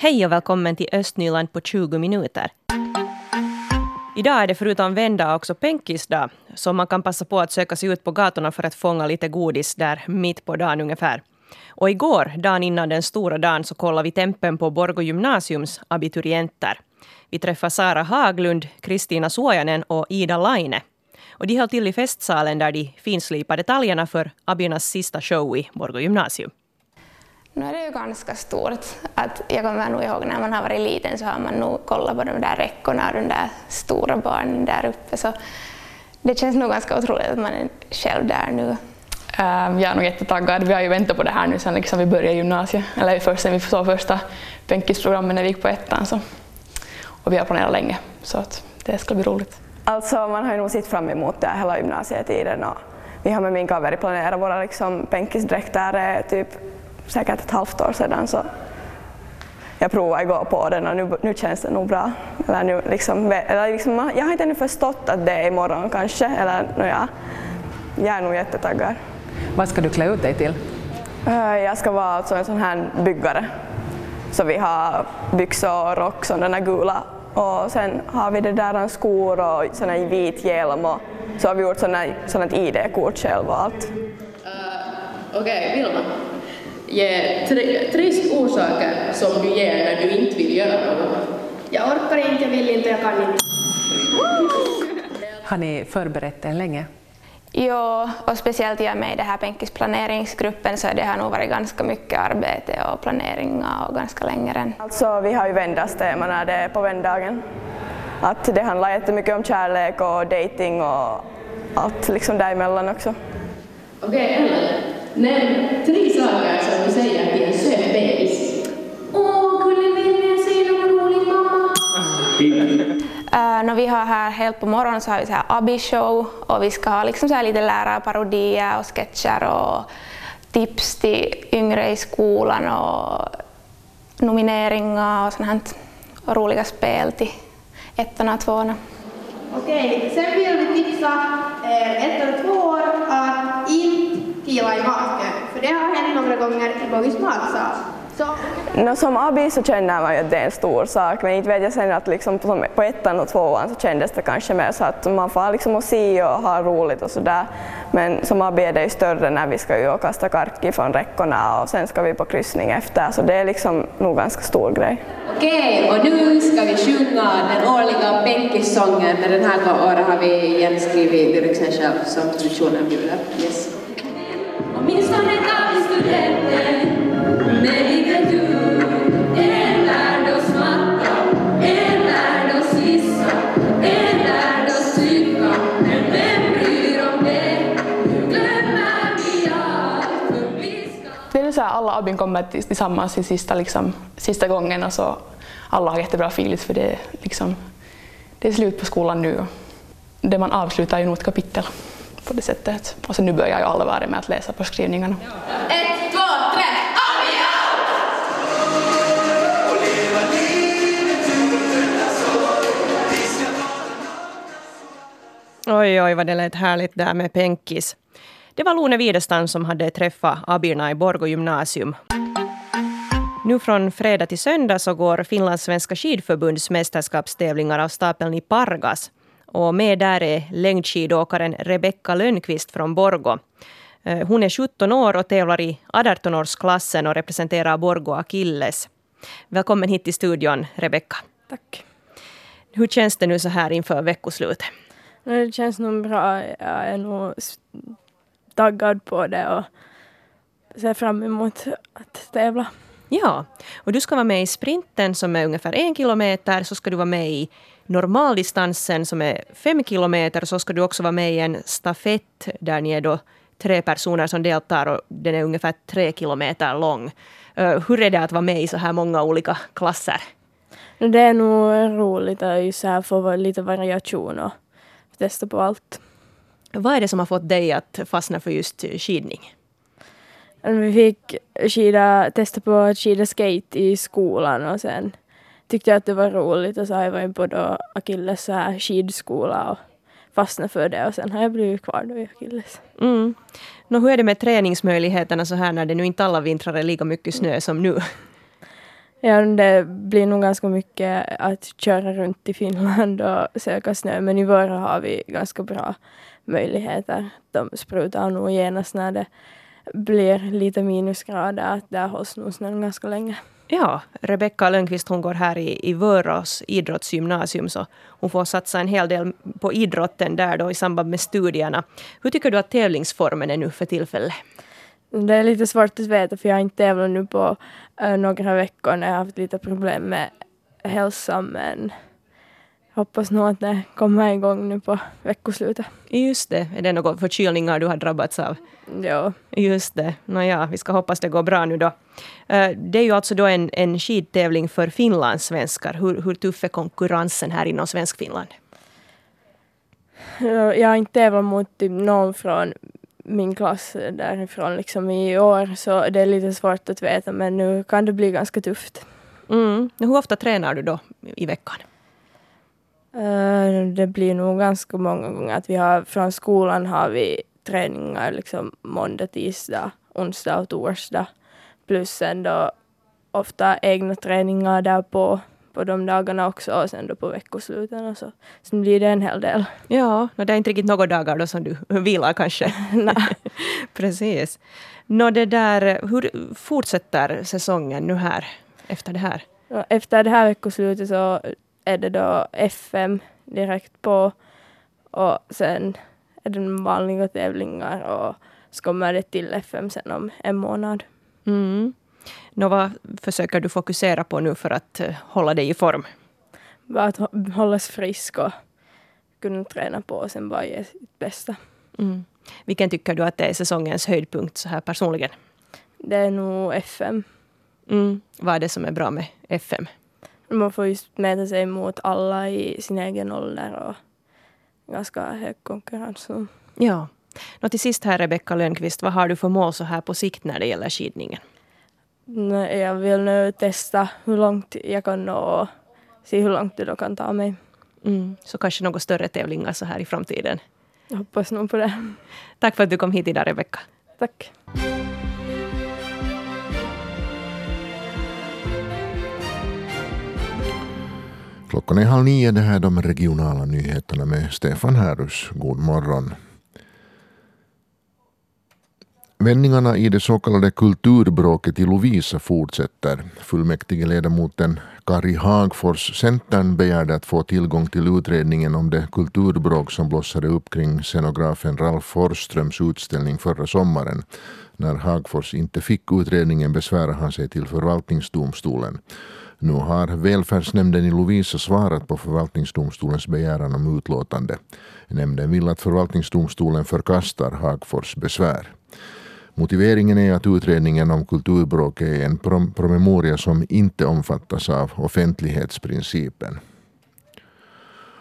Hej och välkommen till Östnyland på 20 minuter. Idag är det förutom vända också penkisdag, så man kan passa på att söka sig ut på gatorna för att fånga lite godis där mitt på dagen ungefär. Och igår, dagen innan den stora dagen, så kollade vi tempen på Borgå gymnasiums abiturienter. Vi träffade Sara Haglund, Kristina Suojanen och Ida Laine. Och de höll till i festsalen där de finslipade detaljerna för abiernas sista show i Borgå gymnasium. Nu är det ju ganska stort. Att jag kommer nog ihåg när man har varit liten så har man nog kollat på de där räckorna och de där stora barnen där uppe. Så det känns nog ganska otroligt att man är själv där nu. Uh, jag är nog jättetaggad. Vi har ju väntat på det här nu sedan liksom vi började gymnasiet. Eller först sen vi såg första penkisprogrammet när vi gick på ettan. Så. Och vi har planerat länge, så att det ska bli roligt. Alltså man har ju nog sett fram emot det hela gymnasietiden och vi har med min kaveri planerat våra liksom, penkisdräkter typ säkert ett halvt år sedan så jag provade igår på den och nu, nu känns det nog bra. Eller nu liksom, eller liksom, jag har inte ännu förstått att det är imorgon kanske, eller no, ja, jag är nog jättetaggad. Vad ska du klä ut dig till? Uh, jag ska vara alltså en sån här byggare. Så vi har byxor och rock, sådana gula och sen har vi det där skor och sån här vit hjälm och så har vi gjort såna, sånt ID-kort själv och allt. Uh, Okej, okay, Vilma. Ge tre, tre orsaker som du ger när du inte vill göra något. Jag orkar inte, jag vill inte, jag kan inte. Har ni förberett er länge? Jo, och speciellt jag med i den här penkisplaneringsgruppen så det har nog varit ganska mycket arbete och planering och ganska länge redan. Alltså vi har ju vänndagstema när det är på vändagen. Att det handlar jättemycket om kärlek och dating och allt liksom däremellan också. Okej, okay, Ellen. Nämn tre saker som du säger till en söt bebis. Åh, gullevännen, säg något roligt mamma. Uh, när vi har här helt på morgonen så har vi så här abi-show och vi ska ha liksom så här lite lärarparodier och sketcher och tips till yngre i skolan och nomineringar och sånt här och roliga spel till ettorna och tvåorna. Okej, sen vill vi tipsa er ettor och tvåor att inte kila i magen, gånger i Bogis matsal. No, som abi så känner man ju att det är en stor sak men inte vet jag sen att liksom på, på ettan och tvåan så kändes det kanske mer så att man får liksom att se och ha roligt och sådär. Men som abi är det ju större när vi ska ju och kasta karki från räckorna och sen ska vi på kryssning efter så det är liksom nog ganska stor grej. Okej, och nu ska vi sjunga den årliga Benkissången men den här året har vi igen skrivit lyricsen själv som traditionen bjuder. Yes så här, alla abin kommer tillsammans i sista, liksom, sista gången och så alla har jättebra feelings för det, liksom, det är slut på skolan nu. Det man avslutar är ju nog ett kapitel på det sättet. Och sen nu börjar ju alla vara med att läsa på skrivningarna. Ett, två, tre, Oj, oj, vad det lät härligt där med penkis. Det var Lone Widestam som hade träffat abierna i Borgå gymnasium. Nu från fredag till söndag så går Finlandssvenska skidförbunds mästerskapstävlingar av stapeln i Pargas. Och med där är längdskidåkaren Rebecka Lönnqvist från Borgo. Eh, hon är 17 år och tävlar i 18-årsklassen och representerar Borgo Akilles. Välkommen hit till studion, Rebecka. Tack. Hur känns det nu så här inför veckoslutet? Det känns nog bra. Jag är nog taggad på det och ser fram emot att tävla. Ja, och du ska vara med i sprinten som är ungefär en kilometer. Så ska du vara med i normaldistansen som är fem kilometer. Så ska du också vara med i en stafett där ni är då tre personer som deltar och den är ungefär tre kilometer lång. Uh, hur är det att vara med i så här många olika klasser? Det är nog roligt att här få lite variation och testa på allt. Vad är det som har fått dig att fastna för just skidning? Vi fick skida, testa på att skida skate i skolan och sen tyckte jag att det var roligt och så har jag varit på då Akilles så här skidskola och fastnat för det och sen har jag blivit kvar då i Akilles. Mm. Nå, hur är det med träningsmöjligheterna så här när det nu inte alla vintrar är lika mycket snö som nu? Ja, det blir nog ganska mycket att köra runt i Finland och söka snö, men i Vörå har vi ganska bra möjligheter. De sprutar nog genast när det blir lite minusgrader, att där hålls nog snön ganska länge. Ja, Rebecka Lönnqvist hon går här i, i Vörås idrottsgymnasium så hon får satsa en hel del på idrotten där då i samband med studierna. Hur tycker du att tävlingsformen är nu för tillfället? Det är lite svårt att veta för jag har inte tävlat nu på äh, några veckor när jag har haft lite problem med hälsan men hoppas nog att det kommer igång nu på veckoslutet. Just det, är det några förkylningar du har drabbats av? Ja. Just det. Nåja, vi ska hoppas det går bra nu då. Eh, det är ju alltså då en, en skidtävling för finlandssvenskar. Hur, hur tuff är konkurrensen här inom Svenskfinland? Jag har inte tävlat mot typ någon från min klass därifrån liksom i år så det är lite svårt att veta men nu kan det bli ganska tufft. Mm. Hur ofta tränar du då i veckan? Uh, det blir nog ganska många gånger att vi har från skolan har vi träningar liksom måndag, tisdag, onsdag och torsdag. Plus sen då ofta egna träningar där på, på de dagarna också och sen då på veckosluten och så. Sen blir det en hel del. Ja, det är inte riktigt några dagar då som du vilar kanske. Precis. Nå det där, hur fortsätter säsongen nu här efter det här? Efter det här veckoslutet så är det då FM direkt på och sen är det vanliga tävlingar och så kommer det till FM sen om en månad. Mm. Nå, vad försöker du fokusera på nu för att uh, hålla dig i form? Bara att hållas frisk och kunna träna på och sen bara ge sitt bästa. Mm. Vilken tycker du att det är säsongens höjdpunkt så här personligen? Det är nog FM. Mm. Vad är det som är bra med FM? Man får just mäta sig mot alla i sin egen ålder och ganska hög konkurrens. Ja. Nå, till sist här Rebecka Lönnqvist, vad har du för mål så här på sikt när det gäller skidningen? Jag vill nu testa hur långt jag kan nå och se hur långt det då kan ta mig. Mm. Så kanske några större tävlingar så här i framtiden? Jag hoppas nog på det. Tack för att du kom hit idag Rebecka. Tack. Klockan är halv nio, det här är de regionala nyheterna med Stefan Härus. God morgon. Vändningarna i det så kallade kulturbråket i Lovisa fortsätter. Fullmäktigeledamoten Kari Hagfors, Centern, begärde att få tillgång till utredningen om det kulturbråk som blossade upp kring scenografen Ralf Forsströms utställning förra sommaren. När Hagfors inte fick utredningen besvärade han sig till förvaltningsdomstolen. Nu har välfärdsnämnden i Lovisa svarat på förvaltningsdomstolens begäran om utlåtande. Nämnden vill att förvaltningsdomstolen förkastar Hagfors besvär. Motiveringen är att utredningen om kulturbråk är en prom promemoria som inte omfattas av offentlighetsprincipen.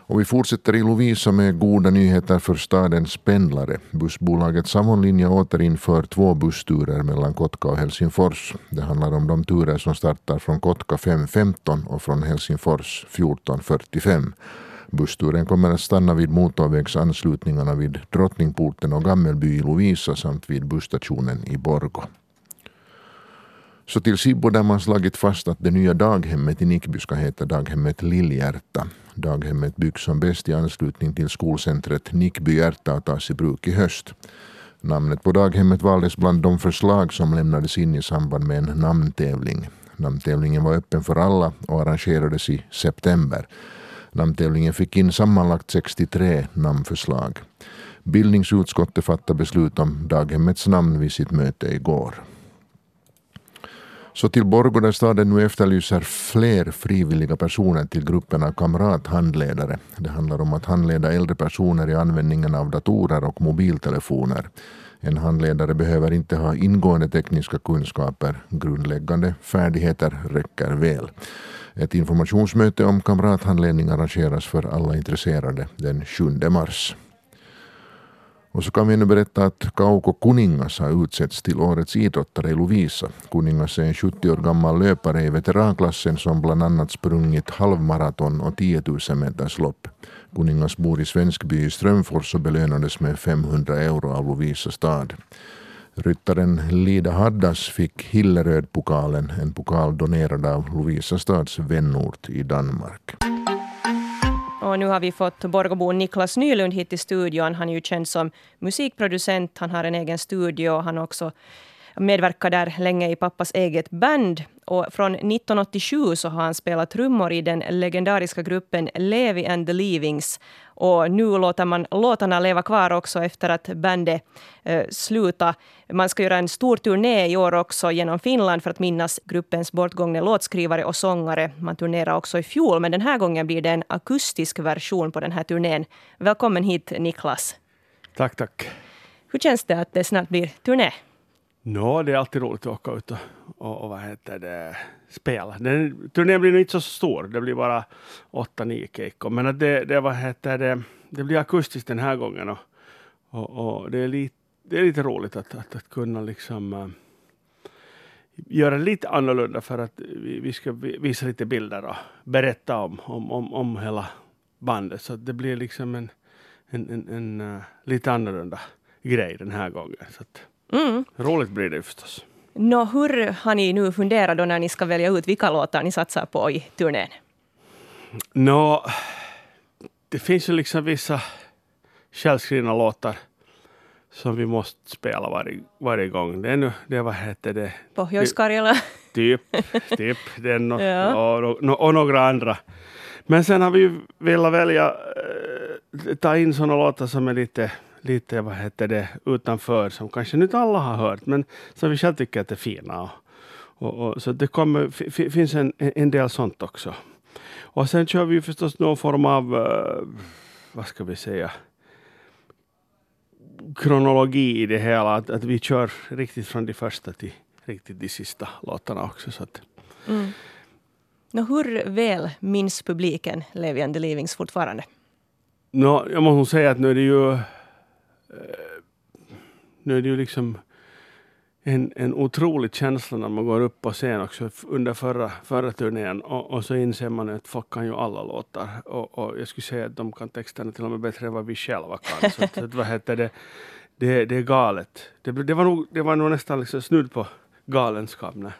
Och vi fortsätter i Lovisa med goda nyheter för stadens pendlare. Bussbolaget Savonlinja återinför två bussturer mellan Kotka och Helsingfors. Det handlar om de turer som startar från Kotka 5.15 och från Helsingfors 14.45. Bussturen kommer att stanna vid motorvägsanslutningarna vid Drottningporten och Gammelby i Lovisa samt vid busstationen i Borgo. Så till Sibbo där man slagit fast att det nya daghemmet i Nickby ska heta daghemmet Lillhjärta. Daghemmet byggs som bäst i anslutning till skolcentret Nickby Hjärta och tas i bruk i höst. Namnet på daghemmet valdes bland de förslag som lämnades in i samband med en namntävling. Namntävlingen var öppen för alla och arrangerades i september. Namntävlingen fick in sammanlagt 63 namnförslag. Bildningsutskottet fattade beslut om daghemmets namn vid sitt möte igår. Så till Borgå där staden nu efterlyser fler frivilliga personer till gruppen av kamrathandledare. Det handlar om att handleda äldre personer i användningen av datorer och mobiltelefoner. En handledare behöver inte ha ingående tekniska kunskaper. Grundläggande färdigheter räcker väl. Ett informationsmöte om kamrathandledning arrangeras för alla intresserade den 7 mars. Och så kan vi nu berätta att Kauko Kuningas har utsetts till årets idrottare i Lovisa. Kuningas är en 70 år gammal löpare i veteranklassen som bland annat sprungit halvmaraton och 10 000 meters lopp. Kuningas bor i Svenskby i Strömfors och belönades med 500 euro av Lovisa stad. Ryttaren Lida Haddas fick Hillerödpokalen, en pokal donerad av Lovisa stads vänort i Danmark. Och nu har vi fått Borgobon Niklas Nylund hit till studion. Han är ju känd som musikproducent, han har en egen studio, och han har också medverkat där länge i pappas eget band. Och från 1987 så har han spelat trummor i den legendariska gruppen Levi and the Leavings. Och nu låter man låtarna leva kvar också efter att bandet eh, slutar. Man ska göra en stor turné i år också genom Finland för att minnas gruppens bortgångne låtskrivare och sångare. Man turnerade också i fjol, men den här gången blir det en akustisk version på den här turnén. Välkommen hit Niklas. Tack, tack. Hur känns det att det snart blir turné? Nå, det är alltid roligt att åka ut och, och, och vad heter det, spela. Den, turnén blir nog inte så stor, det blir bara 8-9 keikko, Men att det, det, vad heter det, det blir akustiskt den här gången och, och, och det, är lite, det är lite roligt att, att, att kunna liksom äh, göra lite annorlunda för att vi, vi ska visa lite bilder och berätta om, om, om, om hela bandet. Så det blir liksom en, en, en, en uh, lite annorlunda grej den här gången. Så att, Mm. Roligt blir det förstås. Nå, hur har ni nu funderat då när ni ska välja ut vilka låtar ni satsar på i turnén? Nå, det finns ju liksom vissa självskrivna låtar som vi måste spela varje, varje gång. Det är nu, det vad heter det? Pohjois-Karjala? Typ, typ. Det är no, Ja. och, och, och några andra. Men sen har vi ju velat välja, eh, ta in sådana låtar som är lite, lite, vad heter det, utanför, som kanske inte alla har hört, men som vi själv tycker att är fina. Och, och, så det kommer, fi- fi- finns en, en del sånt också. Och sen kör vi ju förstås någon form av, eh, vad ska vi säga, kronologi i det hela. Att, att vi kör riktigt från de första till riktigt de sista låtarna också. Så att, Mm. Hur väl minns publiken Levi and the Leavings fortfarande? Nå, jag måste säga att nu är det ju, Eh, nu är det ju liksom en, en otrolig känsla när man går upp på scen också under förra, förra turnén och, och så inser man att folk kan ju alla låtar och, och jag skulle säga att de kan texterna till och med bättre än vad vi själva kan. Så att, att, vad heter det, det, det är galet. Det, det, var nog, det var nog nästan liksom snudd på galenskap när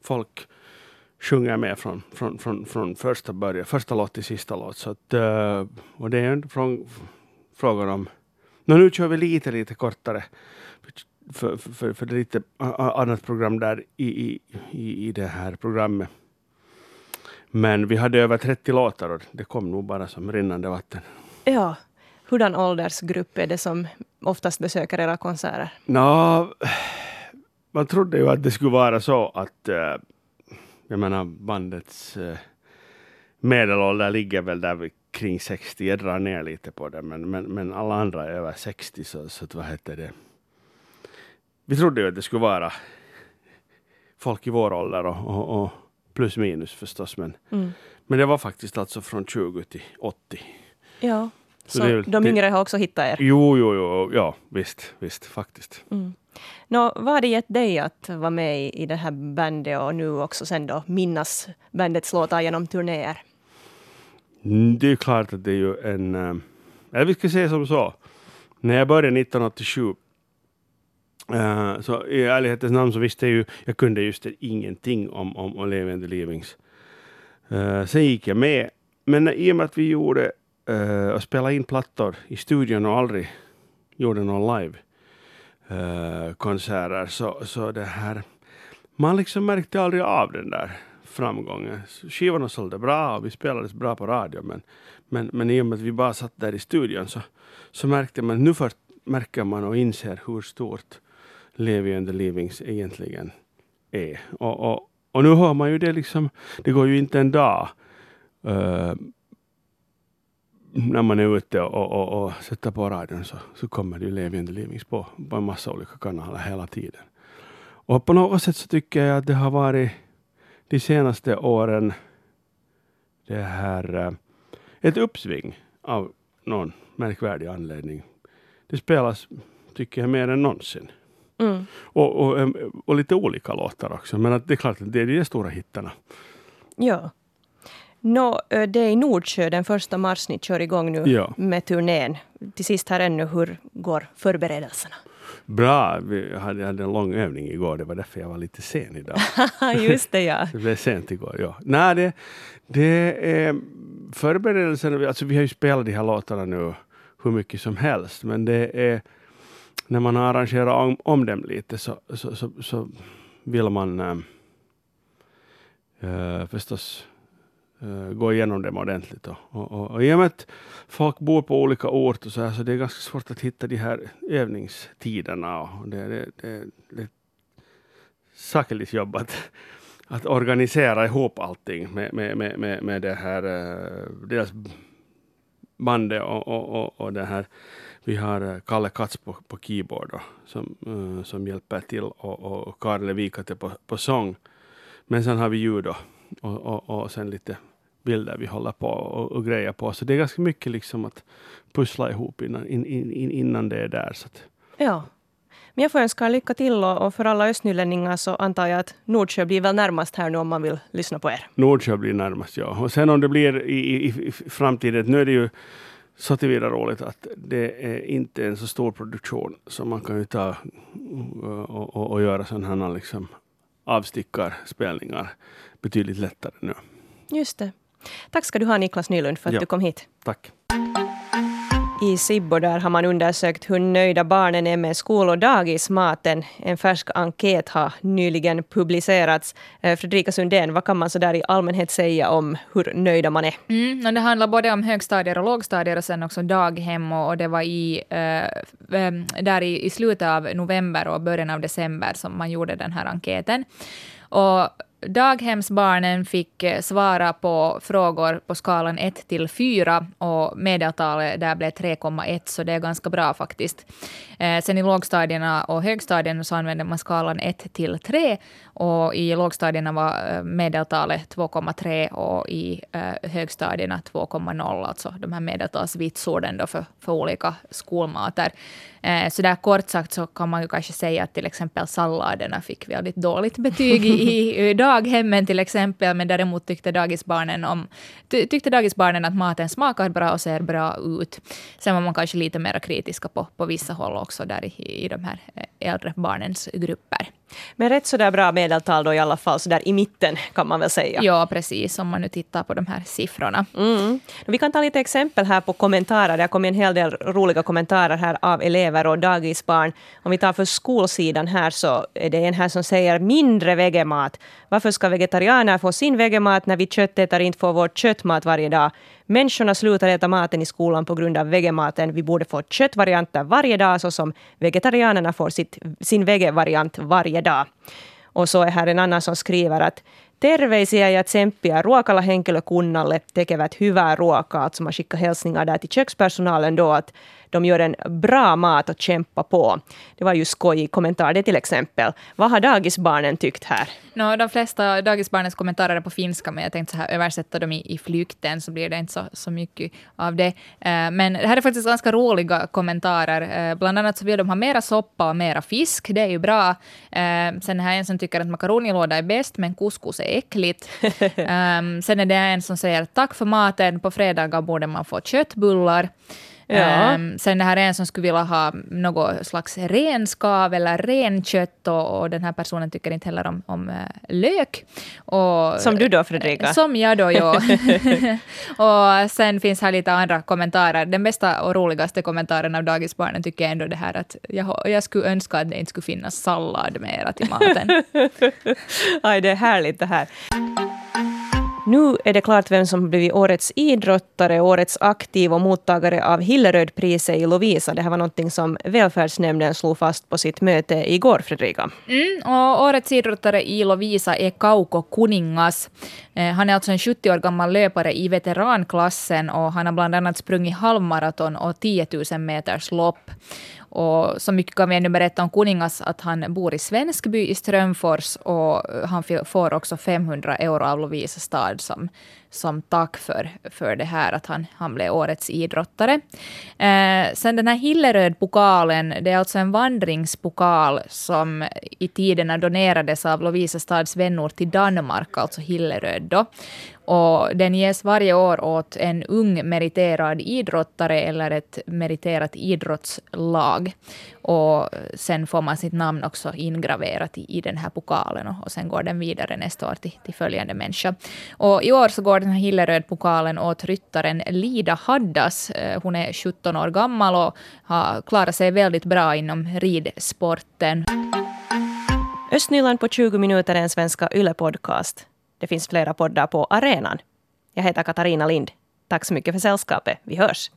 folk sjunger med från, från, från, från första början, första låt till sista låt. Så att, eh, och det är ju från, frågan om... Nå, nu kör vi lite, lite kortare. För, för, för, för det är lite annat program där i, i, i, det här programmet. Men vi hade över 30 låtar och det kom nog bara som rinnande vatten. Ja, hurdan åldersgrupp är det som oftast besöker era konserter? Nå, man trodde ju att det skulle vara så att eh, jag menar bandets eh, medelålder ligger väl där kring 60. Jag drar ner lite på det, men, men, men alla andra är över 60 så, så vad heter det? Vi trodde ju att det skulle vara folk i vår ålder och, och, och plus minus förstås, men, Mm. men det var faktiskt alltså från 20 till 80. Ja, Så så, det de yngre har också hittat er. Jo, jo, jo, ja, visst, visst, faktiskt. Mm. Nå, vad har det gett dig att vara med i, i det här bandet och nu också sen då minnas bandets låtar genom turnéer? Mm, det är klart att det är ju en... Eh, Eller vi ska säga som så. När jag började 1987 Uh, eh, så i ärlighetens namn så visste jag ju, jag kunde just ingenting om, om, om and the Leavings. Uh, eh, sen gick jag med. Men i och med att vi gjorde uh, och spelade in plattor i studion och aldrig gjorde någon live konserter så, så det här man liksom märkte aldrig av den där framgången. Skivorna sålde bra och vi spelades bra på radio men, men, men i och med att vi bara satt där i studion så, så märkte man, nu först märker man och inser hur stort Levi and the Leavings egentligen är. Och, och, och nu hör man ju det liksom, det går ju inte en dag uh, när man är ute och, och, och sätter på radion så, så kommer det ju Levi and the Leavings på, på en massa olika kanaler hela tiden. Och på något sätt så tycker jag att det har varit de senaste åren det här eh, ett uppsving av någon märkvärdig anledning. Det spelas, tycker jag, mer än någonsin. Mm. Och, och, em, och lite olika låtar också. Men att det är klart att det är de stora hittarna. Ja. Nå, ö, det är i Nordsjö den första mars ni kör igång nu Ja. med turnén. Till sist här ännu, hur går förberedelserna? Bra. Vi hade, hade en lång övning igår, det var därför jag var lite sen idag. Just det, ja. Det blev sent igår, ja. Nej, det, det är förberedelserna, alltså vi har ju spelat de här låtarna nu hur mycket som helst, men det är när man har arrangerat om, om dem lite så, så, så, så vill man äh, förstås Eh, gå igenom dem ordentligt. Och, och, och, och i och med att folk bor på olika orter så, här, så det är ganska svårt att hitta de här övningstiderna. Och det, det, det, det är sakeligt jobb att, att organisera ihop allting med, med, med, med, med det här, eh, deras bandet och, och, och, och det här vi har eh, Kalle Katz på, på keyboard då, som, uh, som hjälper till och, och Karle Vikate på, på sång. Men sen har vi ljud och, och, och sen lite bilder vi håller på och, och grejer på. Så det är ganska mycket liksom att pussla ihop innan, in, in, innan det är där. Så att. Ja. Men jag får önska lycka till och, och för alla östnylänningar så antar jag att Nordsjö blir väl närmast här nu om man vill lyssna på er. Nordsjö blir närmast, ja. Och sen om det blir i, i, i framtiden, nu är det ju så tillvida roligt att det är inte en så stor produktion så man kan ju ta och, och, och göra sådana här liksom avstickarspelningar betydligt lättare nu. Just det. Tack ska du ha Niklas Nylund för att Ja. du kom hit. Tack. I Sibbo där har man undersökt hur nöjda barnen är med skol och dagismaten. En färsk enkät har nyligen publicerats. Eh, Fredrika Sundén, vad kan man så där i allmänhet säga om hur nöjda man är? Mm, det handlar både om högstadier och lågstadier och sen också daghem och, och det var i, eh, em, där i, i slutet av november och början av december som man gjorde den här enkäten. Och daghemsbarnen fick eh, svara på frågor på skalan 1 till 4 och medeltalet där blev 3,1 så det är ganska bra faktiskt. Eh, sen i lågstadierna och högstadierna så använde man skalan 1 till 3 och i lågstadierna var eh, medeltalet 2,3 och i eh, högstadierna 2,0, alltså de här medeltalsvitsorden då för, för olika skolmater. Eh, så där kort sagt så kan man ju kanske säga att till exempel salladerna fick väldigt dåligt betyg i, i daghemmen till exempel, men däremot tyckte dagisbarnen, om, ty, tyckte dagisbarnen att maten smakar bra och ser bra ut. Sen var man kanske lite mer kritiska på, på vissa håll också där i, i de här äldre barnens grupper. Men rätt så där bra medeltal då i alla fall, så där i mitten kan man väl säga. Ja, precis, om man nu tittar på de här siffrorna. Mm. Vi kan ta lite exempel här på kommentarer. Det har kommit en hel del roliga kommentarer här av elever och dagisbarn. Om vi tar för skolsidan här så är det en här som säger mindre vegemat. Varför ska vegetarianer få sin vegemat när vi köttätare inte får vår köttmat varje dag? Människorna slutar äta maten i skolan på grund av vegematen. Vi borde få köttvarianter varje dag så som vegetarianerna får sitt, sin vegevariant varje dag. Och så är här en annan som skriver att Terveisiä ja tsemppiä ruokala henkilökunnalle tekevät hyvää ruokaa. Alltså man skickar hälsningar där till kökspersonalen då att de gör en bra mat att kämpa på. Det var ju skojig kommentar det till exempel. Vad har dagisbarnen tyckt här? No, de flesta dagisbarnens kommentarer är på finska, men jag tänkte så här, översätta dem i, i flykten så blir det inte så, så mycket av det. Eh, men det här är faktiskt ganska roliga kommentarer. Eh, bland annat så vill de ha mera soppa och mera fisk. Det är ju bra. Eh, sen är det en som tycker att makaronilåda är bäst, men couscous är äckligt. Eh, sen är det en som säger tack för maten. På fredagar borde man få köttbullar. Ja. Um, sen det här är en som skulle vilja ha något slags renskav eller renkött och, och den här personen tycker inte heller om, om uh, lök. Och, Som du då, Fredrika? Som jag då, ja. och sen finns här lite andra kommentarer. Den bästa och roligaste kommentaren av dagisbarnen tycker jag ändå det här att jag, jag skulle önska att det inte skulle finnas sallad mera till maten. Aj, det är härligt det här. Nu är det klart vem som blivit årets idrottare, årets aktiv och mottagare av Hillerödpriset i Lovisa. Det här var någonting som välfärdsnämnden slog fast på sitt möte igår, Fredrika. Mm, och årets idrottare i Lovisa är Kauko Kuningas. Eh, han är alltså en 70 år gammal löpare i veteranklassen och han har bland annat sprungit halvmaraton och 10 000 meters lopp. Och så mycket kan vi ännu berätta om Kuningas att han bor i Svenskby i Strömfors och eh, han får också 500 euro av Lovisa stad som, som tack för, för det här att han, han blev årets idrottare. Eh, sen den här Hilleröd-pokalen, det är alltså en vandringspokal som i tiderna donerades av Lovisa stads vänner till Danmark, alltså Hilleröd då. Och den ges varje år åt en ung meriterad idrottare eller ett meriterat idrottslag. Och sen får man sitt namn också ingraverat i, i den här pokalen och, och sen går den vidare nästa år till, till följande människa. Och i år så går den här Hilleröd-pokalen åt ryttaren Lida Haddas. Eh, hon är 17 år gammal och har klarat sig väldigt bra inom ridsporten. Östnyland på 20 minuter är en svenska Yle-podcast. Det finns flera poddar på arenan. Jag heter Katarina Lind. Tack så mycket för sällskapet. Vi hörs!